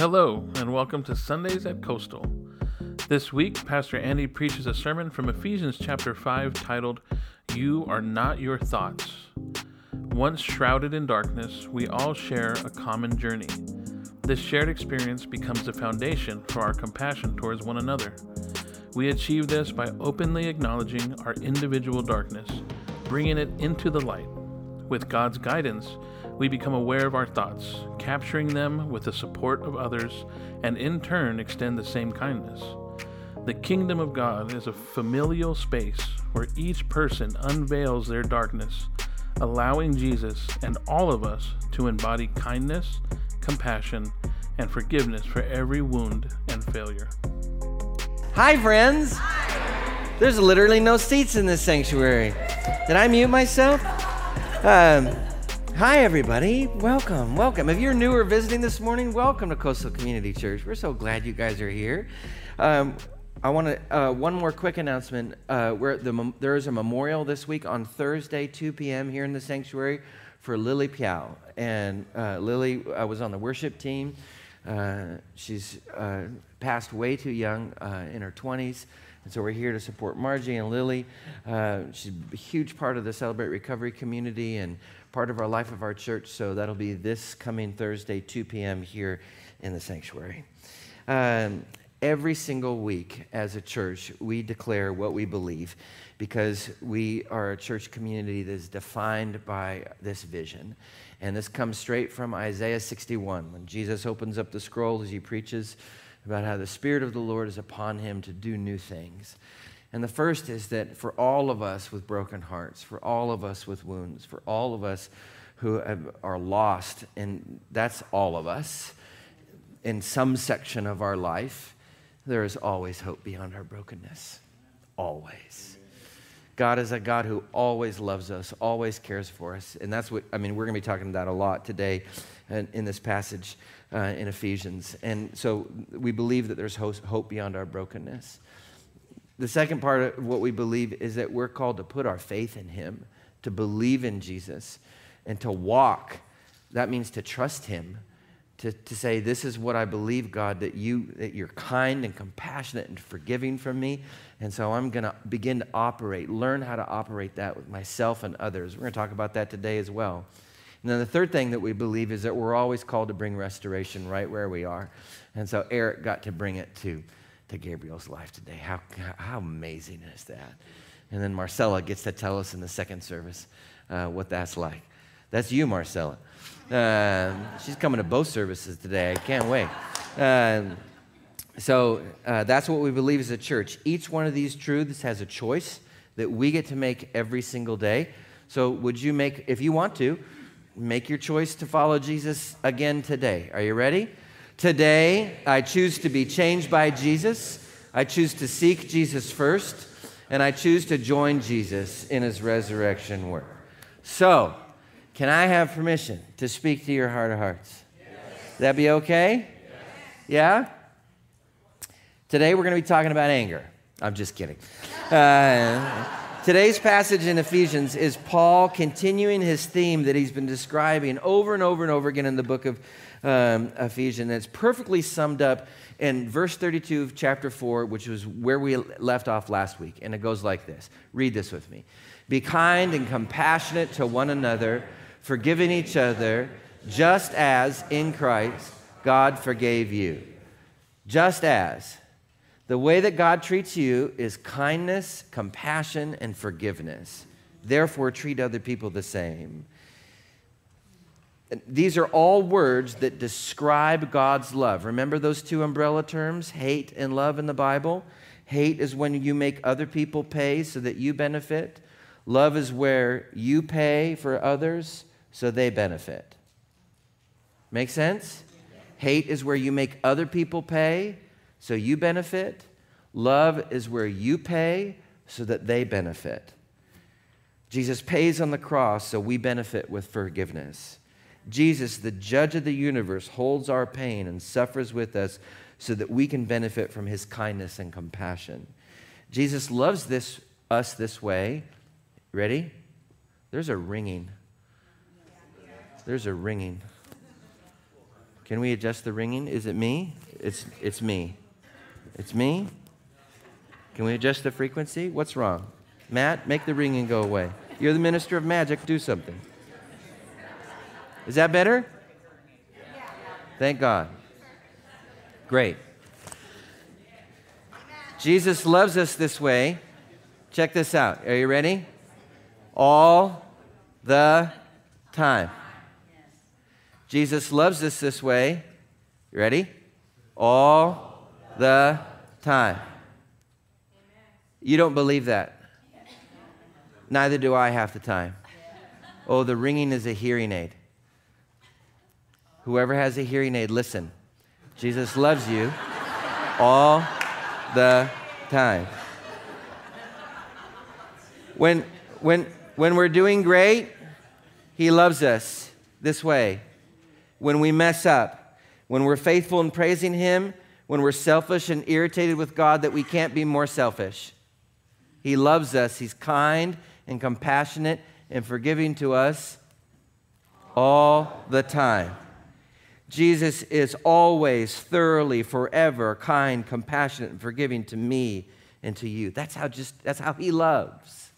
Hello, and welcome to Sundays at Coastal. This week, Pastor Andy preaches a sermon from Ephesians chapter 5 titled, You Are Not Your Thoughts. Once shrouded in darkness, we all share a common journey. This shared experience becomes the foundation for our compassion towards one another. We achieve this by openly acknowledging our individual darkness, bringing it into the light. With God's guidance, we become aware of our thoughts, capturing them with the support of others, and in turn extend the same kindness. The kingdom of God is a familial space where each person unveils their darkness, allowing Jesus and all of us to embody kindness, compassion, and forgiveness for every wound and failure. Hi, friends. There's literally no seats in this sanctuary. Did I mute myself? Um, Hi, everybody. Welcome, welcome. If you're new or visiting this morning, welcome to Coastal Community Church. We're so glad you guys are here. Um, I want to uh, one more quick announcement. Uh, the, there is a memorial this week on Thursday, 2 p.m. here in the sanctuary for Lily Piao. And uh, Lily uh, was on the worship team. Uh, she's uh, passed way too young in her 20s. And so we're here to support Margie and Lily. she's a huge part of the Celebrate Recovery community and part of our life of our church. So that'll be this coming Thursday, 2 p.m. here in the sanctuary. Um, every single week as a church, we declare what we believe because we are a church community that is defined by this vision. And this comes straight from Isaiah 61 when Jesus opens up the scroll as he preaches about how the Spirit of the Lord is upon him to do new things. And the first is that for all of us with broken hearts, for all of us with wounds, for all of us who are lost, and that's all of us in some section of our life, there is always hope beyond our brokenness. Always. God is a God who always loves us, always cares for us. And that's what, I mean, we're going to be talking about a lot today in, in this passage uh, in Ephesians. And so we believe that there's hope beyond our brokenness. The second part of what we believe is that we're called to put our faith in Him, to believe in Jesus, and to walk. That means to trust Him, to, to say, This is what I believe, God, that, you, that you're kind and compassionate and forgiving from me. And so I'm going to begin to operate, learn how to operate that with myself and others. We're going to talk about that today as well. And then the third thing that we believe is that we're always called to bring restoration right where we are. And so Eric got to bring it too to Gabriel's life today. How, how amazing is that? And then Marcella gets to tell us in the second service uh, what that's like. That's you, Marcella. Uh, she's coming to both services today. I can't wait. Uh, so uh, that's what we believe as a church. Each one of these truths has a choice that we get to make every single day. So, would you make, if you want to, make your choice to follow Jesus again today? Are you ready? Today, I choose to be changed by Jesus. I choose to seek Jesus first, and I choose to join Jesus in his resurrection work. So, can I have permission to speak to your heart of hearts? Yes. That be okay? Yes. Yeah? Today, we're going to be talking about anger. I'm just kidding. Uh, today's passage in Ephesians is Paul continuing his theme that he's been describing over and over and over again in the book of um, Ephesians. It's perfectly summed up in verse 32 of chapter 4, which was where we left off last week. And it goes like this Read this with me Be kind and compassionate to one another, forgiving each other, just as in Christ God forgave you. Just as. The way that God treats you is kindness, compassion, and forgiveness. Therefore, treat other people the same. These are all words that describe God's love. Remember those two umbrella terms, hate and love in the Bible? Hate is when you make other people pay so that you benefit. Love is where you pay for others so they benefit. Make sense? Hate is where you make other people pay so you benefit. Love is where you pay so that they benefit. Jesus pays on the cross so we benefit with forgiveness. Jesus, the judge of the universe, holds our pain and suffers with us so that we can benefit from his kindness and compassion. Jesus loves this, us this way. Ready? There's a ringing. There's a ringing. Can we adjust the ringing? Is it me? It's, it's me. It's me? Can we adjust the frequency? What's wrong? Matt, make the ringing go away. You're the minister of magic. Do something. Is that better? Thank God. Great. Jesus loves us this way. Check this out. Are you ready? All the time. Jesus loves us this way. You ready? All the time. You don't believe that. Neither do I half the time. Oh, the ringing is a hearing aid. Whoever has a hearing aid, listen. Jesus loves you all the time. When, when, when we're doing great, He loves us this way. When we mess up, when we're faithful in praising Him, when we're selfish and irritated with God that we can't be more selfish. He loves us. He's kind and compassionate and forgiving to us all the time. Jesus is always thoroughly, forever kind, compassionate, and forgiving to me and to you. That's how just that's how he loves.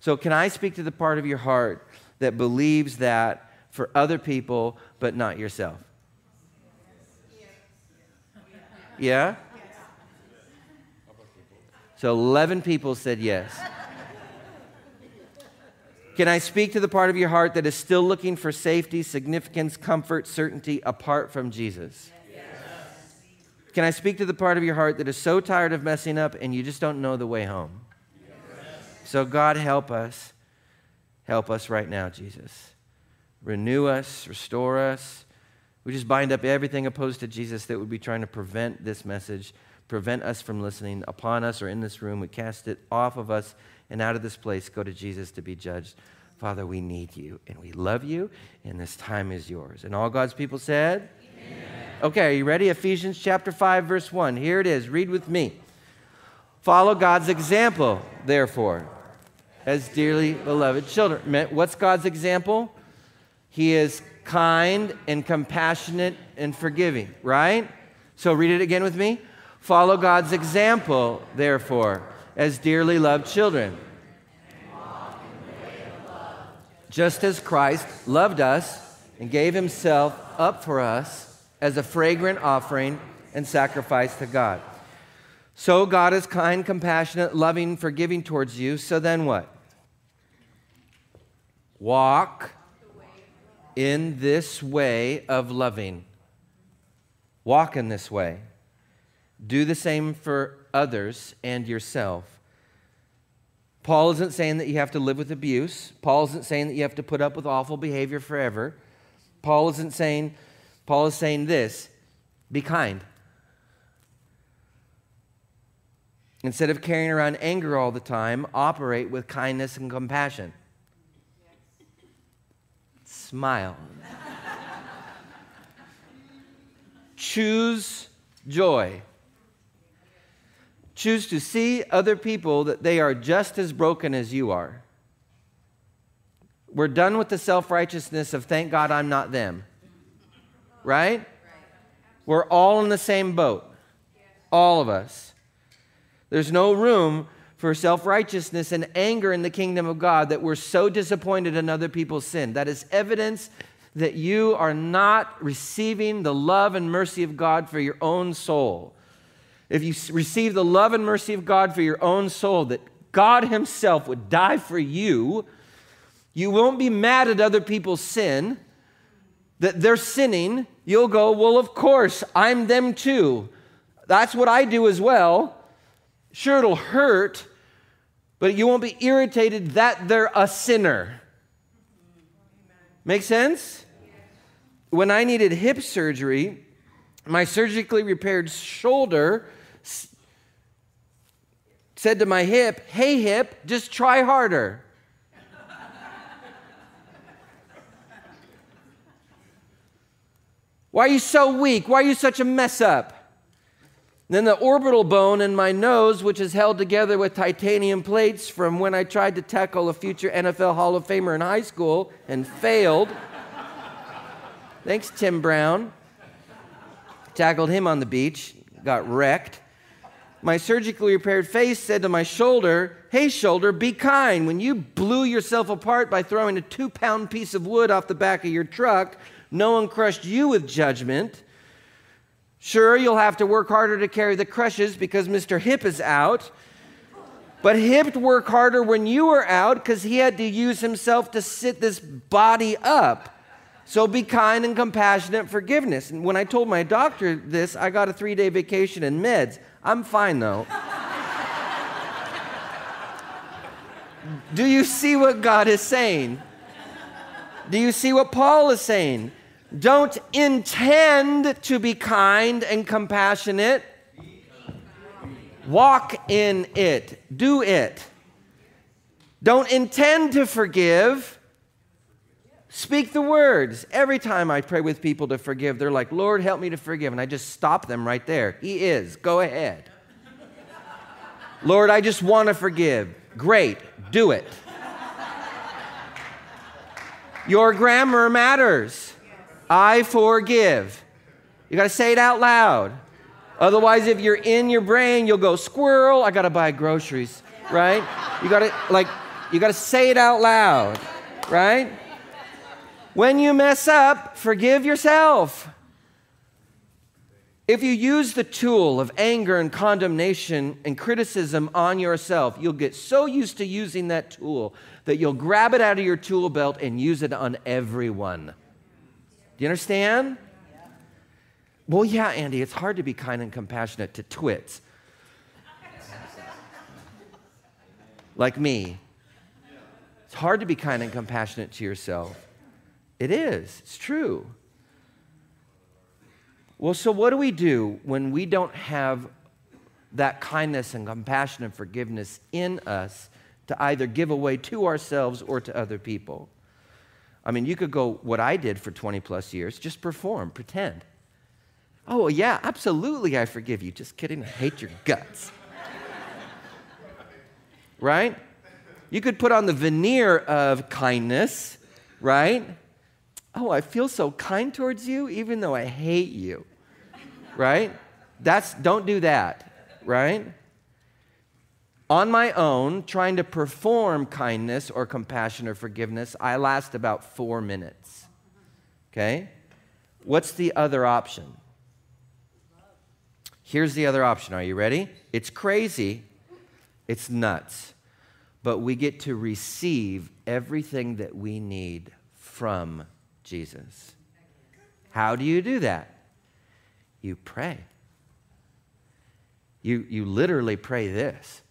So can I speak to the part of your heart that believes that for other people but not yourself? Yeah? So 11 people said yes. Can I speak to the part of your heart that is still looking for safety, significance, comfort, certainty apart from Jesus? Yes. Can I speak to the part of your heart that is so tired of messing up and you just don't know the way home? Yes. So, God, help us. Help us right now, Jesus. Renew us, restore us. We just bind up everything opposed to Jesus that would be trying to prevent this message, prevent us from listening upon us or in this room. We cast it off of us and out of this place go to Jesus to be judged. Father, we need you and we love you, and this time is yours. And all God's people said, Amen. Okay, are you ready? Ephesians chapter 5, verse 1. Here it is. Read with me. Follow God's example, therefore, as dearly beloved children. What's God's example? He is kind and compassionate and forgiving, right? So read it again with me. Follow God's example, therefore, as dearly loved children. Just as Christ loved us and gave himself up for us as a fragrant offering and sacrifice to God. So God is kind, compassionate, loving, forgiving towards you. So then what? Walk in this way of loving. Walk in this way. Do the same for others and yourself. Paul isn't saying that you have to live with abuse. Paul isn't saying that you have to put up with awful behavior forever. Paul isn't saying, Paul is saying this be kind. Instead of carrying around anger all the time, operate with kindness and compassion. Smile. Choose joy. Choose to see other people that they are just as broken as you are. We're done with the self righteousness of thank God I'm not them. Right? We're all in the same boat. All of us. There's no room for self righteousness and anger in the kingdom of God that we're so disappointed in other people's sin. That is evidence that you are not receiving the love and mercy of God for your own soul if you receive the love and mercy of God for your own soul, that God Himself would die for you, you won't be mad at other people's sin, that they're sinning. You'll go, Well, of course, I'm them too. That's what I do as well. Sure, it'll hurt, but you won't be irritated that they're a sinner. Make sense? When I needed hip surgery, my surgically repaired shoulder said to my hip, Hey, hip, just try harder. Why are you so weak? Why are you such a mess up? Then the orbital bone in my nose, which is held together with titanium plates from when I tried to tackle a future NFL Hall of Famer in high school and failed. Thanks, Tim Brown. Tackled him on the beach, got wrecked. My surgically repaired face said to my shoulder, Hey, shoulder, be kind. When you blew yourself apart by throwing a two pound piece of wood off the back of your truck, no one crushed you with judgment. Sure, you'll have to work harder to carry the crushes because Mr. Hip is out. But Hip worked harder when you were out because he had to use himself to sit this body up. So be kind and compassionate, forgiveness. And when I told my doctor this, I got a three day vacation and meds. I'm fine though. Do you see what God is saying? Do you see what Paul is saying? Don't intend to be kind and compassionate. Walk in it. Do it. Don't intend to forgive. Speak the words. Every time I pray with people to forgive, they're like, Lord, help me to forgive. And I just stop them right there. He is. Go ahead. Lord, I just want to forgive. Great. Do it. Your grammar matters. I forgive. You got to say it out loud. Otherwise, if you're in your brain, you'll go, squirrel, I got to buy groceries, right? You got to, like, you got to say it out loud, right? When you mess up, forgive yourself. If you use the tool of anger and condemnation and criticism on yourself, you'll get so used to using that tool that you'll grab it out of your tool belt and use it on everyone. Do you understand? Well, yeah, Andy, it's hard to be kind and compassionate to twits. like me. It's hard to be kind and compassionate to yourself. It is, it's true. Well, so what do we do when we don't have that kindness and compassion and forgiveness in us to either give away to ourselves or to other people? I mean, you could go what I did for 20 plus years, just perform, pretend. Oh, yeah, absolutely, I forgive you. Just kidding, I hate your guts. right? You could put on the veneer of kindness, right? Oh, I feel so kind towards you, even though I hate you, right? That's, don't do that, right? On my own, trying to perform kindness or compassion or forgiveness, I last about four minutes. Okay? What's the other option? Here's the other option. Are you ready? It's crazy, it's nuts, but we get to receive everything that we need from Jesus. How do you do that? You pray. You, you literally pray this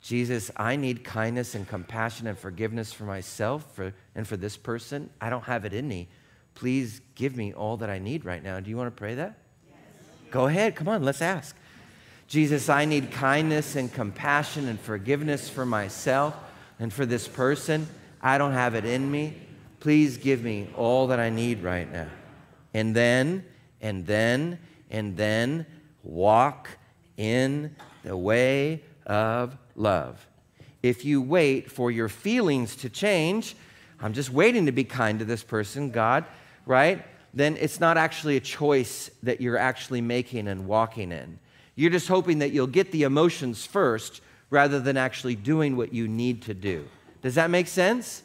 Jesus, I need kindness and compassion and forgiveness for myself for, and for this person. I don't have it in me. Please give me all that I need right now. Do you want to pray that? Yes. Go ahead, come on, let's ask. Jesus, I need kindness and compassion and forgiveness for myself and for this person. I don't have it in me. Please give me all that I need right now. And then, and then, and then walk in the way of love. If you wait for your feelings to change, I'm just waiting to be kind to this person, God, right? then it's not actually a choice that you're actually making and walking in. You're just hoping that you'll get the emotions first rather than actually doing what you need to do. Does that make sense?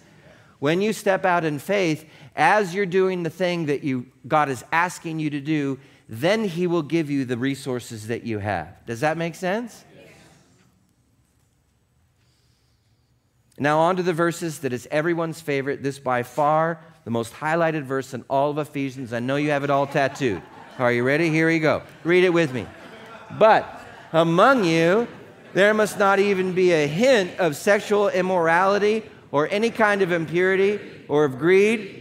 When you step out in faith, as you're doing the thing that you, God is asking you to do, then He will give you the resources that you have. Does that make sense? Now, on to the verses that is everyone's favorite. This by far the most highlighted verse in all of Ephesians. I know you have it all tattooed. Are you ready? Here we go. Read it with me. But among you, there must not even be a hint of sexual immorality or any kind of impurity or of greed.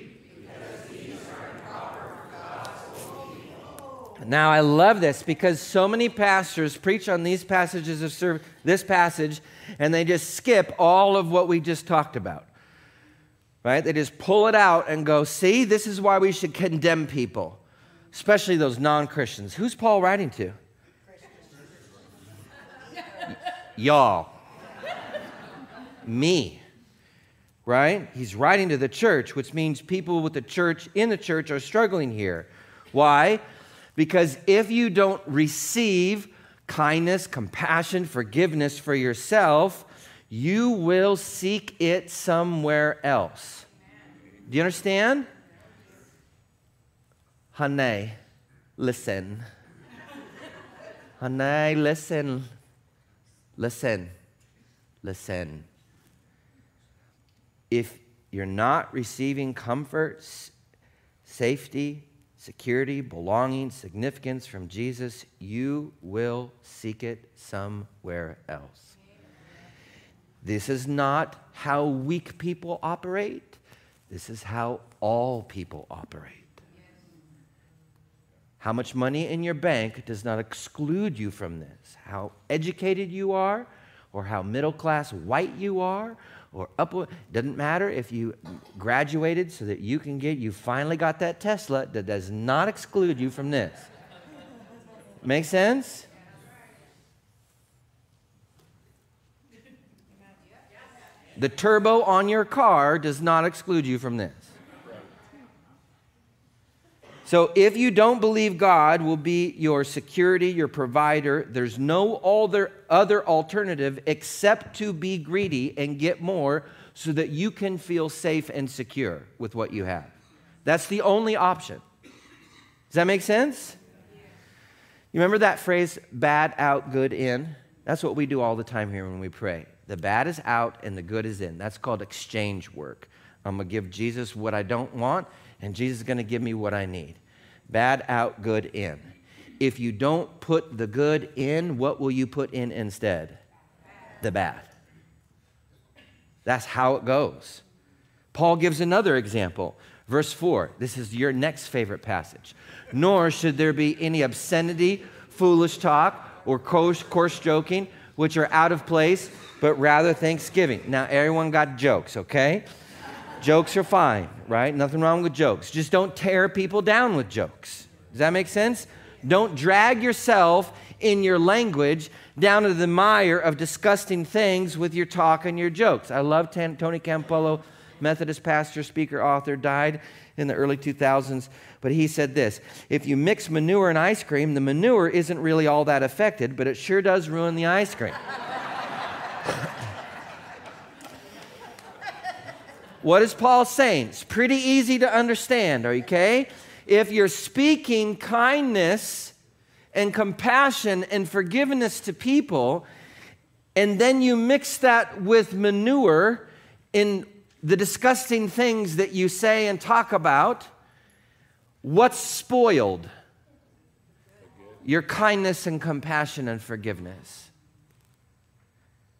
Now, I love this because so many pastors preach on these passages of serve, this passage, and they just skip all of what we just talked about right? They just pull it out and go, see, this is why we should condemn people, especially those non Christians. Who's Paul writing to? Y'all. Me. Right? He's writing to the church, which means people with the church in the church are struggling here. Why? Because if you don't receive kindness, compassion, forgiveness for yourself, you will seek it somewhere else. Do you understand? Honey, listen. Honey, listen. Listen. Listen. If you're not receiving comfort, safety, security, belonging, significance from Jesus, you will seek it somewhere else. This is not how weak people operate. This is how all people operate. How much money in your bank does not exclude you from this. How educated you are, or how middle class white you are, or up doesn't matter if you graduated so that you can get you finally got that Tesla that does not exclude you from this. Make sense? The turbo on your car does not exclude you from this. So if you don't believe God will be your security, your provider, there's no other, other alternative except to be greedy and get more so that you can feel safe and secure with what you have. That's the only option. Does that make sense? You remember that phrase, bad out, good in? That's what we do all the time here when we pray. The bad is out and the good is in. That's called exchange work. I'm going to give Jesus what I don't want, and Jesus is going to give me what I need. Bad out, good in. If you don't put the good in, what will you put in instead? The bad. That's how it goes. Paul gives another example. Verse 4. This is your next favorite passage. Nor should there be any obscenity, foolish talk, or coarse, coarse joking, which are out of place, but rather thanksgiving. Now, everyone got jokes, okay? Jokes are fine, right? Nothing wrong with jokes. Just don't tear people down with jokes. Does that make sense? Don't drag yourself in your language down to the mire of disgusting things with your talk and your jokes. I love Tony Campolo, Methodist pastor, speaker, author, died in the early 2000s, but he said this If you mix manure and ice cream, the manure isn't really all that affected, but it sure does ruin the ice cream. What is Paul saying? It's pretty easy to understand, okay? If you're speaking kindness and compassion and forgiveness to people, and then you mix that with manure in the disgusting things that you say and talk about, what's spoiled? Your kindness and compassion and forgiveness.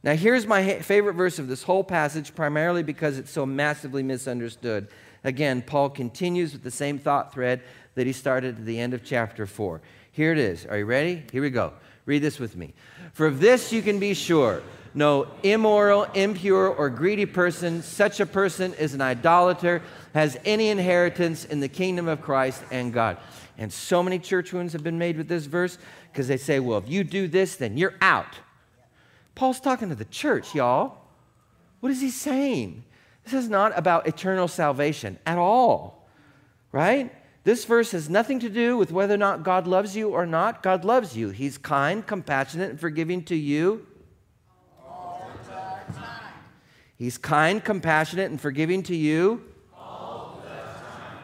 Now, here's my favorite verse of this whole passage, primarily because it's so massively misunderstood. Again, Paul continues with the same thought thread that he started at the end of chapter 4. Here it is. Are you ready? Here we go. Read this with me. For of this you can be sure no immoral, impure, or greedy person, such a person is an idolater, has any inheritance in the kingdom of Christ and God. And so many church wounds have been made with this verse because they say, well, if you do this, then you're out. Paul's talking to the church, y'all. What is he saying? This is not about eternal salvation at all, right? This verse has nothing to do with whether or not God loves you or not. God loves you. He's kind, compassionate, and forgiving to you. All the time. He's kind, compassionate, and forgiving to you. All the time.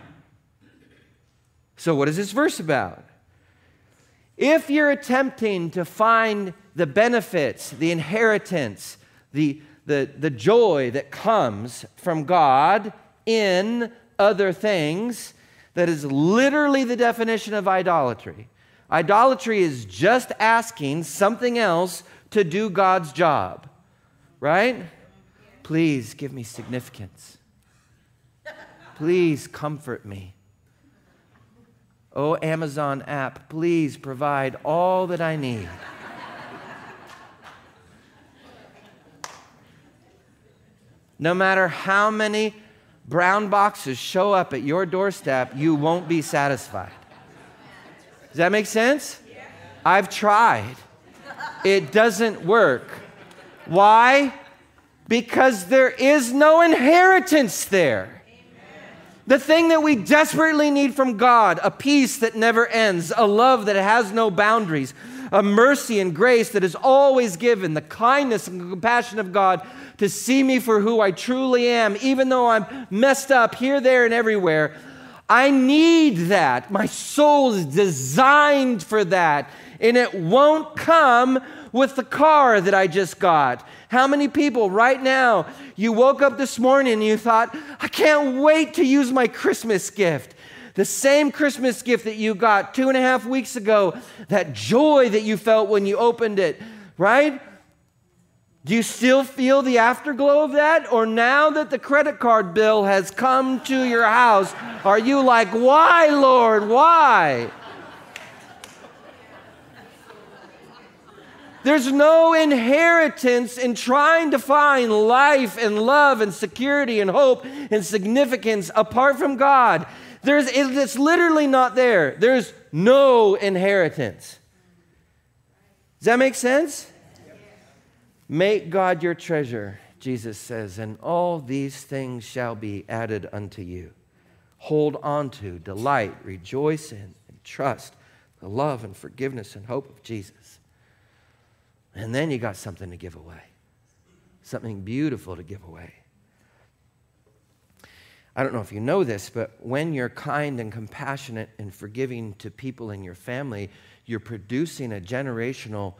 So, what is this verse about? If you're attempting to find the benefits, the inheritance, the, the, the joy that comes from God in other things, that is literally the definition of idolatry. Idolatry is just asking something else to do God's job, right? Please give me significance. Please comfort me. Oh, Amazon app, please provide all that I need. no matter how many brown boxes show up at your doorstep, you won't be satisfied. Does that make sense? I've tried. It doesn't work. Why? Because there is no inheritance there. The thing that we desperately need from God a peace that never ends, a love that has no boundaries, a mercy and grace that is always given, the kindness and compassion of God to see me for who I truly am, even though I'm messed up here, there, and everywhere. I need that. My soul is designed for that. And it won't come with the car that I just got. How many people right now, you woke up this morning and you thought, I can't wait to use my Christmas gift? The same Christmas gift that you got two and a half weeks ago, that joy that you felt when you opened it, right? Do you still feel the afterglow of that? Or now that the credit card bill has come to your house, are you like, why, Lord, why? There's no inheritance in trying to find life and love and security and hope and significance apart from God. There's, it's literally not there. There's no inheritance. Does that make sense? Make God your treasure, Jesus says, and all these things shall be added unto you. Hold on to, delight, rejoice in, and trust the love and forgiveness and hope of Jesus. And then you got something to give away, something beautiful to give away. I don't know if you know this, but when you're kind and compassionate and forgiving to people in your family, you're producing a generational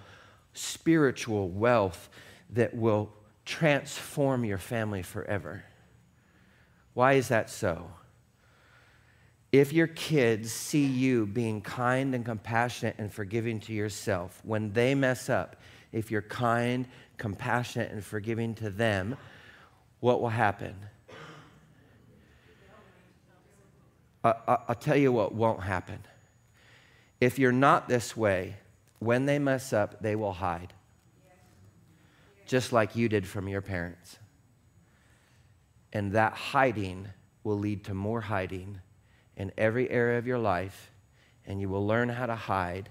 spiritual wealth that will transform your family forever. Why is that so? If your kids see you being kind and compassionate and forgiving to yourself, when they mess up, if you're kind, compassionate, and forgiving to them, what will happen? I, will tell you what won't happen. If you're not this way, when they mess up, they will hide. Just like you did from your parents. And that hiding will lead to more hiding in every area of your life, and you will learn how to hide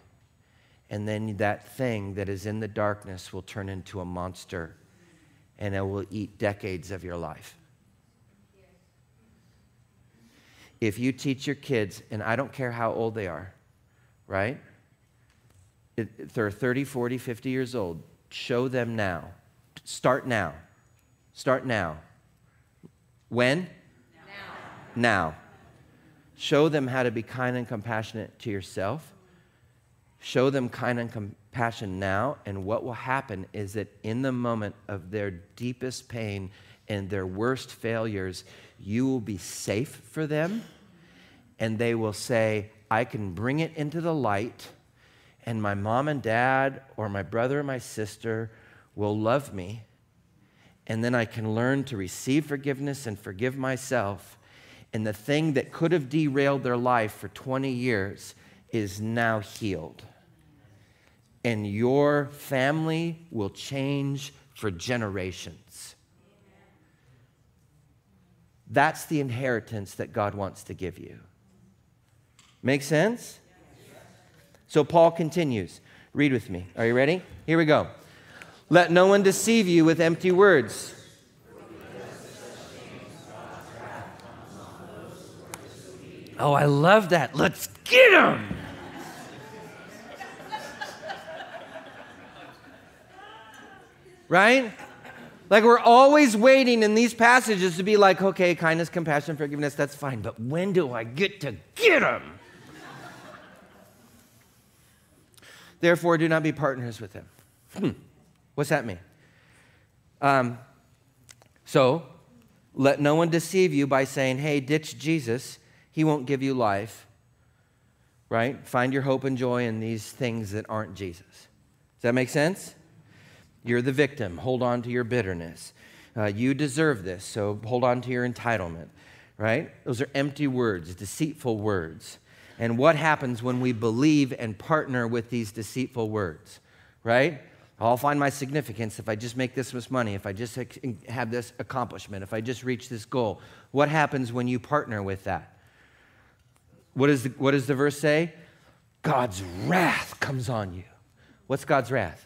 and then that thing that is in the darkness will turn into a monster and it will eat decades of your life. If you teach your kids, and I don't care how old they are, right? If they're 30, 40, 50 years old, show them now. Start now. Start now. When? Now. now. Show them how to be kind and compassionate to yourself Show them kind and compassion now, and what will happen is that in the moment of their deepest pain and their worst failures, you will be safe for them, and they will say, I can bring it into the light, and my mom and dad, or my brother or my sister will love me, and then I can learn to receive forgiveness and forgive myself. And the thing that could have derailed their life for 20 years is now healed. And your family will change for generations. That's the inheritance that God wants to give you. Make sense? So Paul continues. Read with me. Are you ready? Here we go. Let no one deceive you with empty words. Oh, I love that. Let's get them. Right? Like we're always waiting in these passages to be like, okay, kindness, compassion, forgiveness, that's fine, but when do I get to get them? Therefore, do not be partners with them. Hmm. What's that mean? Um, so, let no one deceive you by saying, hey, ditch Jesus, he won't give you life. Right? Find your hope and joy in these things that aren't Jesus. Does that make sense? You're the victim. Hold on to your bitterness. Uh, you deserve this, so hold on to your entitlement, right? Those are empty words, deceitful words. And what happens when we believe and partner with these deceitful words, right? I'll find my significance if I just make this much money, if I just have this accomplishment, if I just reach this goal. What happens when you partner with that? What, is the, what does the verse say? God's wrath comes on you. What's God's wrath?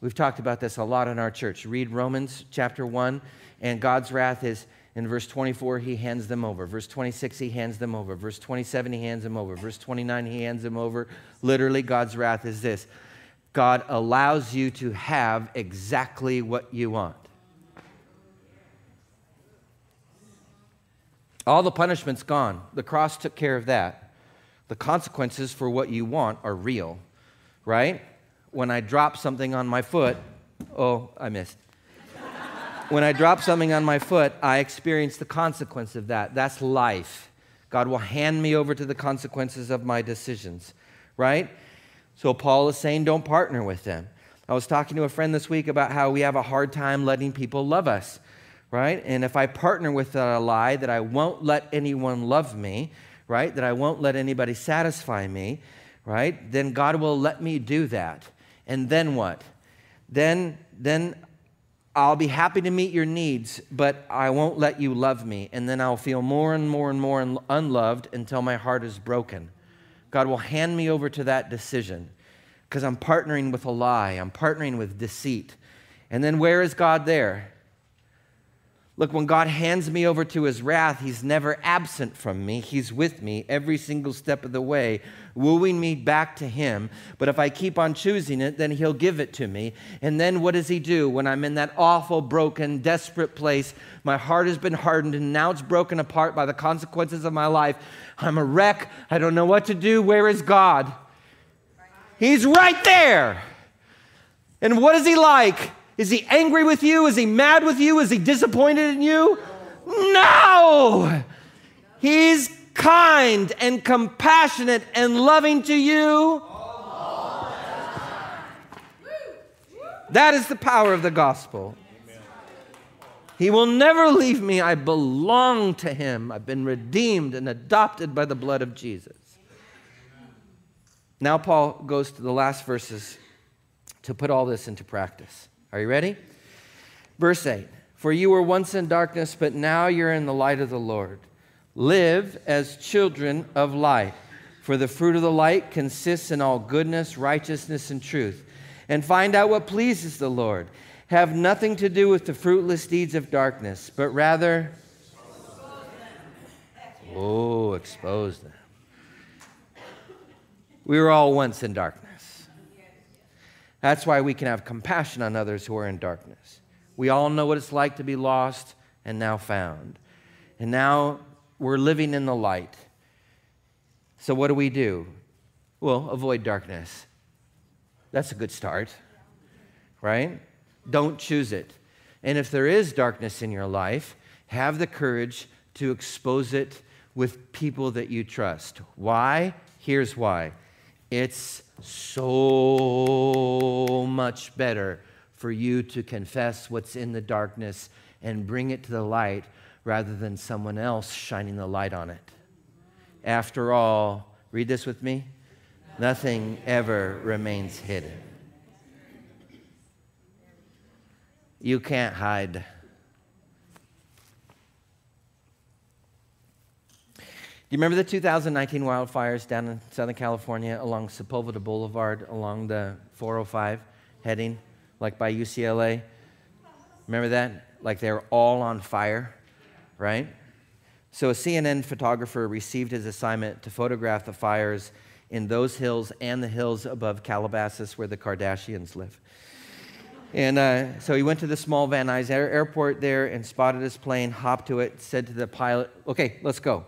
We've talked about this a lot in our church. Read Romans chapter 1, and God's wrath is, In verse 24, he hands them over. Verse 26, he hands them over. Verse 27, he hands them over. Verse 29, he hands them over. Literally, God's wrath is this God allows you to have exactly what you want. All the punishment's gone. The cross took care of that. The consequences for what you want are real, right? When I drop something on my foot, oh, I missed. when I drop something on my foot, I experience the consequence of that. That's life. God will hand me over to the consequences of my decisions, right? So Paul is saying, don't partner with them. I was talking to a friend this week about how we have a hard time letting people love us right? And if I partner with a lie that I won't let anyone love me, right? That I won't let anybody satisfy me, right? Then God will let me do that. And then what? Then then I'll be happy to meet your needs, but I won't let you love me. And then I'll feel more and more and more unloved until my heart is broken. God will hand me over to that decision because I'm partnering with a lie, I'm partnering with deceit. And then where is God there? Look, when God hands me over to his wrath, he's never absent from me. He's with me every single step of the way, wooing me back to him. But if I keep on choosing it, then he'll give it to me. And then what does he do when I'm in that awful, broken, desperate place? My heart has been hardened and now it's broken apart by the consequences of my life. I'm a wreck. I don't know what to do. Where is God? He's right there. And what is he like? Is he angry with you? Is he mad with you? Is he disappointed in you? No! He's kind and compassionate and loving to you. That is the power of the gospel. He will never leave me. I belong to him. I've been redeemed and adopted by the blood of Jesus. Now, Paul goes to the last verses to put all this into practice. Are you ready? Verse 8 For you were once in darkness, but now you're in the light of the Lord. Live as children of light, for the fruit of the light consists in all goodness, righteousness, and truth. And find out what pleases the Lord. Have nothing to do with the fruitless deeds of darkness, but rather, oh, expose them. We were all once in darkness. That's why we can have compassion on others who are in darkness. We all know what it's like to be lost and now found. And now we're living in the light. So, what do we do? Well, avoid darkness. That's a good start, right? Don't choose it. And if there is darkness in your life, have the courage to expose it with people that you trust. Why? Here's why it's so much better for you to confess what's in the darkness and bring it to the light rather than someone else shining the light on it. After all, read this with me nothing ever remains hidden. You can't hide. Do you remember the 2019 wildfires down in Southern California along Sepulveda Boulevard, along the 405 heading, like by UCLA? Remember that? Like they were all on fire, right? So a CNN photographer received his assignment to photograph the fires in those hills and the hills above Calabasas where the Kardashians live. And uh, so he went to the small Van Nuys airport there and spotted his plane, hopped to it, said to the pilot, Okay, let's go.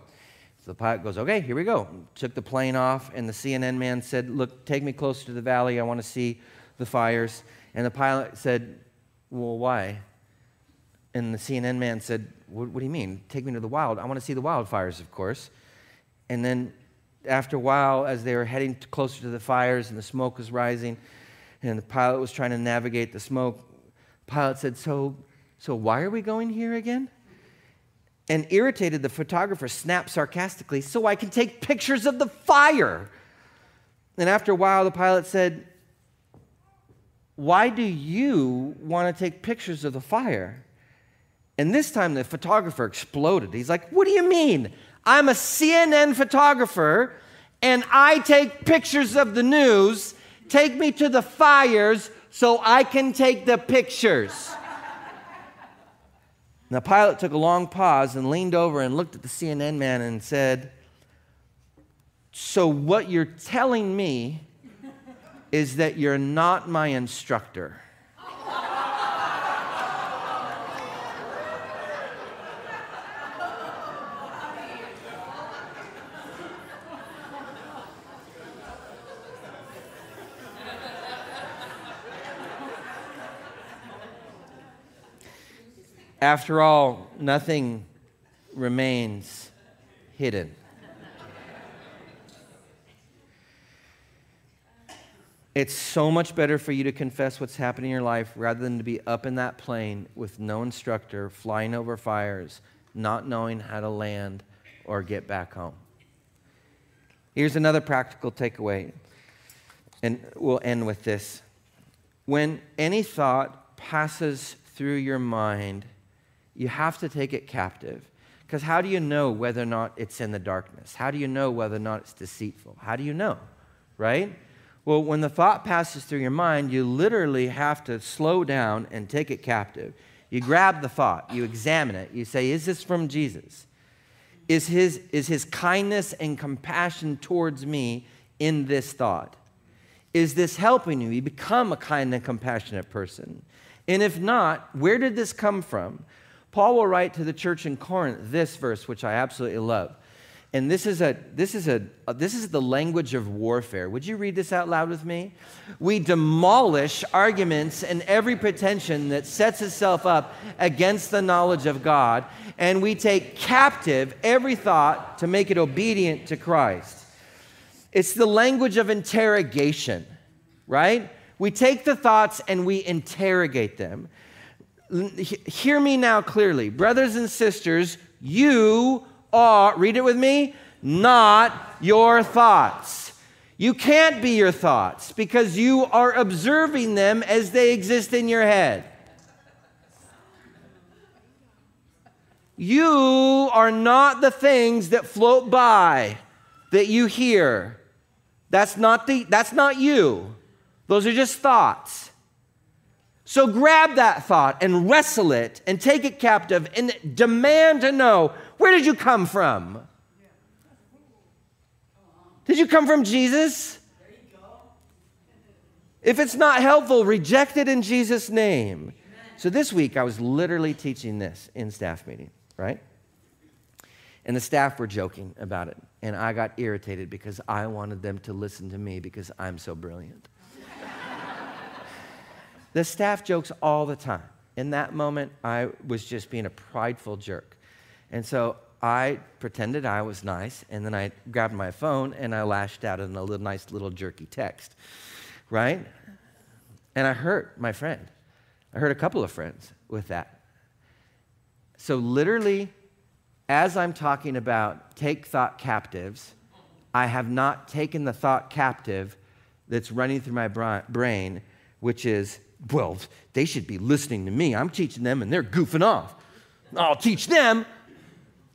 So the pilot goes, okay, here we go. Took the plane off, and the CNN man said, look, take me closer to the valley. I want to see the fires. And the pilot said, well, why? And the CNN man said, what, what do you mean? Take me to the wild. I want to see the wildfires, of course. And then after a while, as they were heading closer to the fires and the smoke was rising, and the pilot was trying to navigate the smoke, the pilot said, so, so why are we going here again? And irritated, the photographer snapped sarcastically, So I can take pictures of the fire. And after a while, the pilot said, Why do you want to take pictures of the fire? And this time, the photographer exploded. He's like, What do you mean? I'm a CNN photographer and I take pictures of the news. Take me to the fires so I can take the pictures. Now, pilot took a long pause and leaned over and looked at the CNN man and said, So, what you're telling me is that you're not my instructor. After all, nothing remains hidden. It's so much better for you to confess what's happening in your life rather than to be up in that plane with no instructor, flying over fires, not knowing how to land or get back home. Here's another practical takeaway, and we'll end with this. When any thought passes through your mind, you have to take it captive. Because how do you know whether or not it's in the darkness? How do you know whether or not it's deceitful? How do you know? Right? Well, when the thought passes through your mind, you literally have to slow down and take it captive. You grab the thought, you examine it, you say, Is this from Jesus? Is his, is his kindness and compassion towards me in this thought? Is this helping you? You become a kind and compassionate person. And if not, where did this come from? Paul will write to the church in Corinth this verse, which I absolutely love. And this is, a, this, is a, this is the language of warfare. Would you read this out loud with me? We demolish arguments and every pretension that sets itself up against the knowledge of God, and we take captive every thought to make it obedient to Christ. It's the language of interrogation, right? We take the thoughts and we interrogate them. Hear me now clearly. Brothers and sisters, you are, read it with me, not your thoughts. You can't be your thoughts because you are observing them as they exist in your head. You are not the things that float by that you hear. That's not the that's not you. Those are just thoughts. So grab that thought and wrestle it and take it captive and demand to know where did you come from? Did you come from Jesus? If it's not helpful, reject it in Jesus' name. So this week I was literally teaching this in staff meeting, right? And the staff were joking about it. And I got irritated because I wanted them to listen to me because I'm so brilliant. The staff jokes all the time. In that moment, I was just being a prideful jerk. And so I pretended I was nice, and then I grabbed my phone and I lashed out in a little, nice little jerky text, right? And I hurt my friend. I hurt a couple of friends with that. So, literally, as I'm talking about take thought captives, I have not taken the thought captive that's running through my brain, which is well, they should be listening to me. I'm teaching them and they're goofing off. I'll teach them.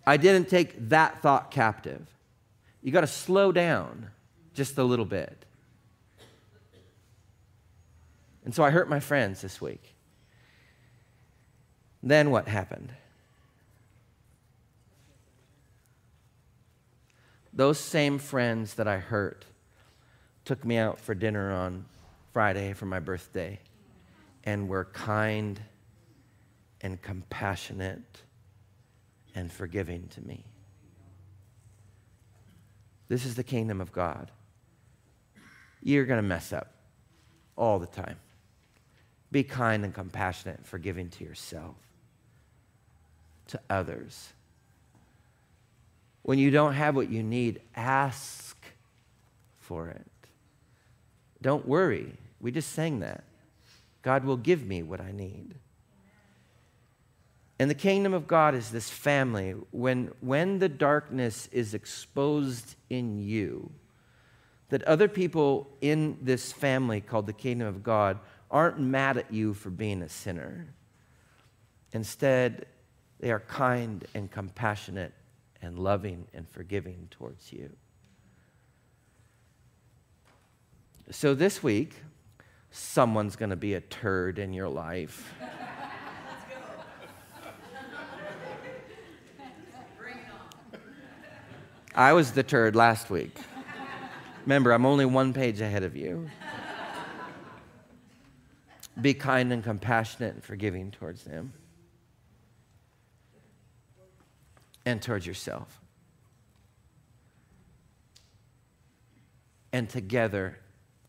I didn't take that thought captive. You got to slow down just a little bit. And so I hurt my friends this week. Then what happened? Those same friends that I hurt took me out for dinner on Friday for my birthday and were kind and compassionate and forgiving to me. This is the kingdom of God. You're going to mess up all the time. Be kind and compassionate and forgiving to yourself, to others. When you don't have what you need, ask for it. Don't worry. We just sang that. God will give me what I need. And the kingdom of God is this family. When, when the darkness is exposed in you, that other people in this family called the kingdom of God aren't mad at you for being a sinner. Instead, they are kind and compassionate and loving and forgiving towards you. So this week, someone's going to be a turd in your life. I was the turd last week. Remember, I'm only one page ahead of you. Be kind and compassionate and forgiving towards them and towards yourself. And together,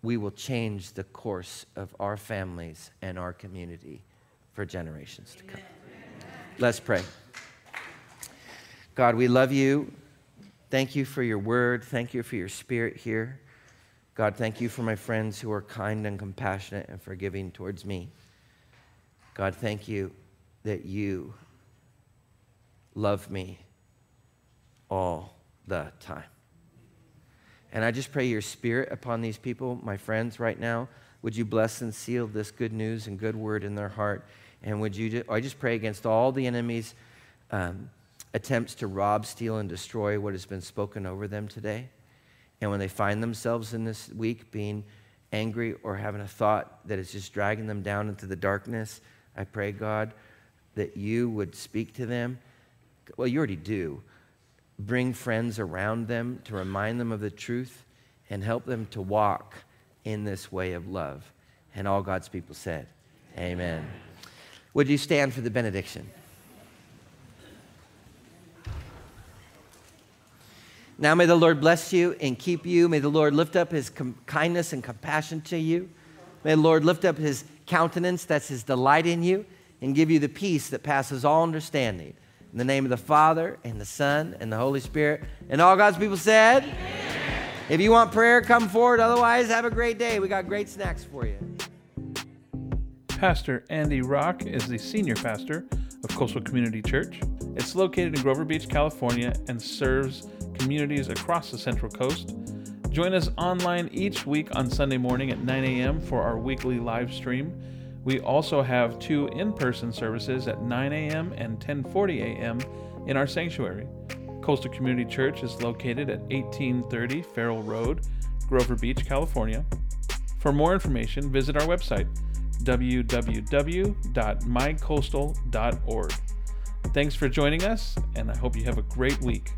we will change the course of our families and our community for generations to come. Let's pray. God, we love you. Thank you for your word. Thank you for your spirit here. God, thank you for my friends who are kind and compassionate and forgiving towards me. God, thank you that you love me all the time. And I just pray your spirit upon these people, my friends, right now. Would you bless and seal this good news and good word in their heart? And would you, I just pray against all the enemy's um, attempts to rob, steal, and destroy what has been spoken over them today. And when they find themselves in this week being angry or having a thought that is just dragging them down into the darkness, I pray, God, that you would speak to them. Well, you already do. Bring friends around them to remind them of the truth and help them to walk in this way of love. And all God's people said, Amen. Would you stand for the benediction? Now may the Lord bless you and keep you. May the Lord lift up his com- kindness and compassion to you. May the Lord lift up his countenance, that's his delight in you, and give you the peace that passes all understanding. In the name of the Father, and the Son, and the Holy Spirit. And all God's people said, Amen. If you want prayer, come forward. Otherwise, have a great day. We got great snacks for you. Pastor Andy Rock is the senior pastor of Coastal Community Church. It's located in Grover Beach, California, and serves communities across the Central Coast. Join us online each week on Sunday morning at 9 a.m. for our weekly live stream. We also have two in-person services at 9 a.m. and 10:40 a.m. in our sanctuary. Coastal Community Church is located at 1830 Farroll Road, Grover Beach, California. For more information, visit our website www.mycoastal.org. Thanks for joining us, and I hope you have a great week.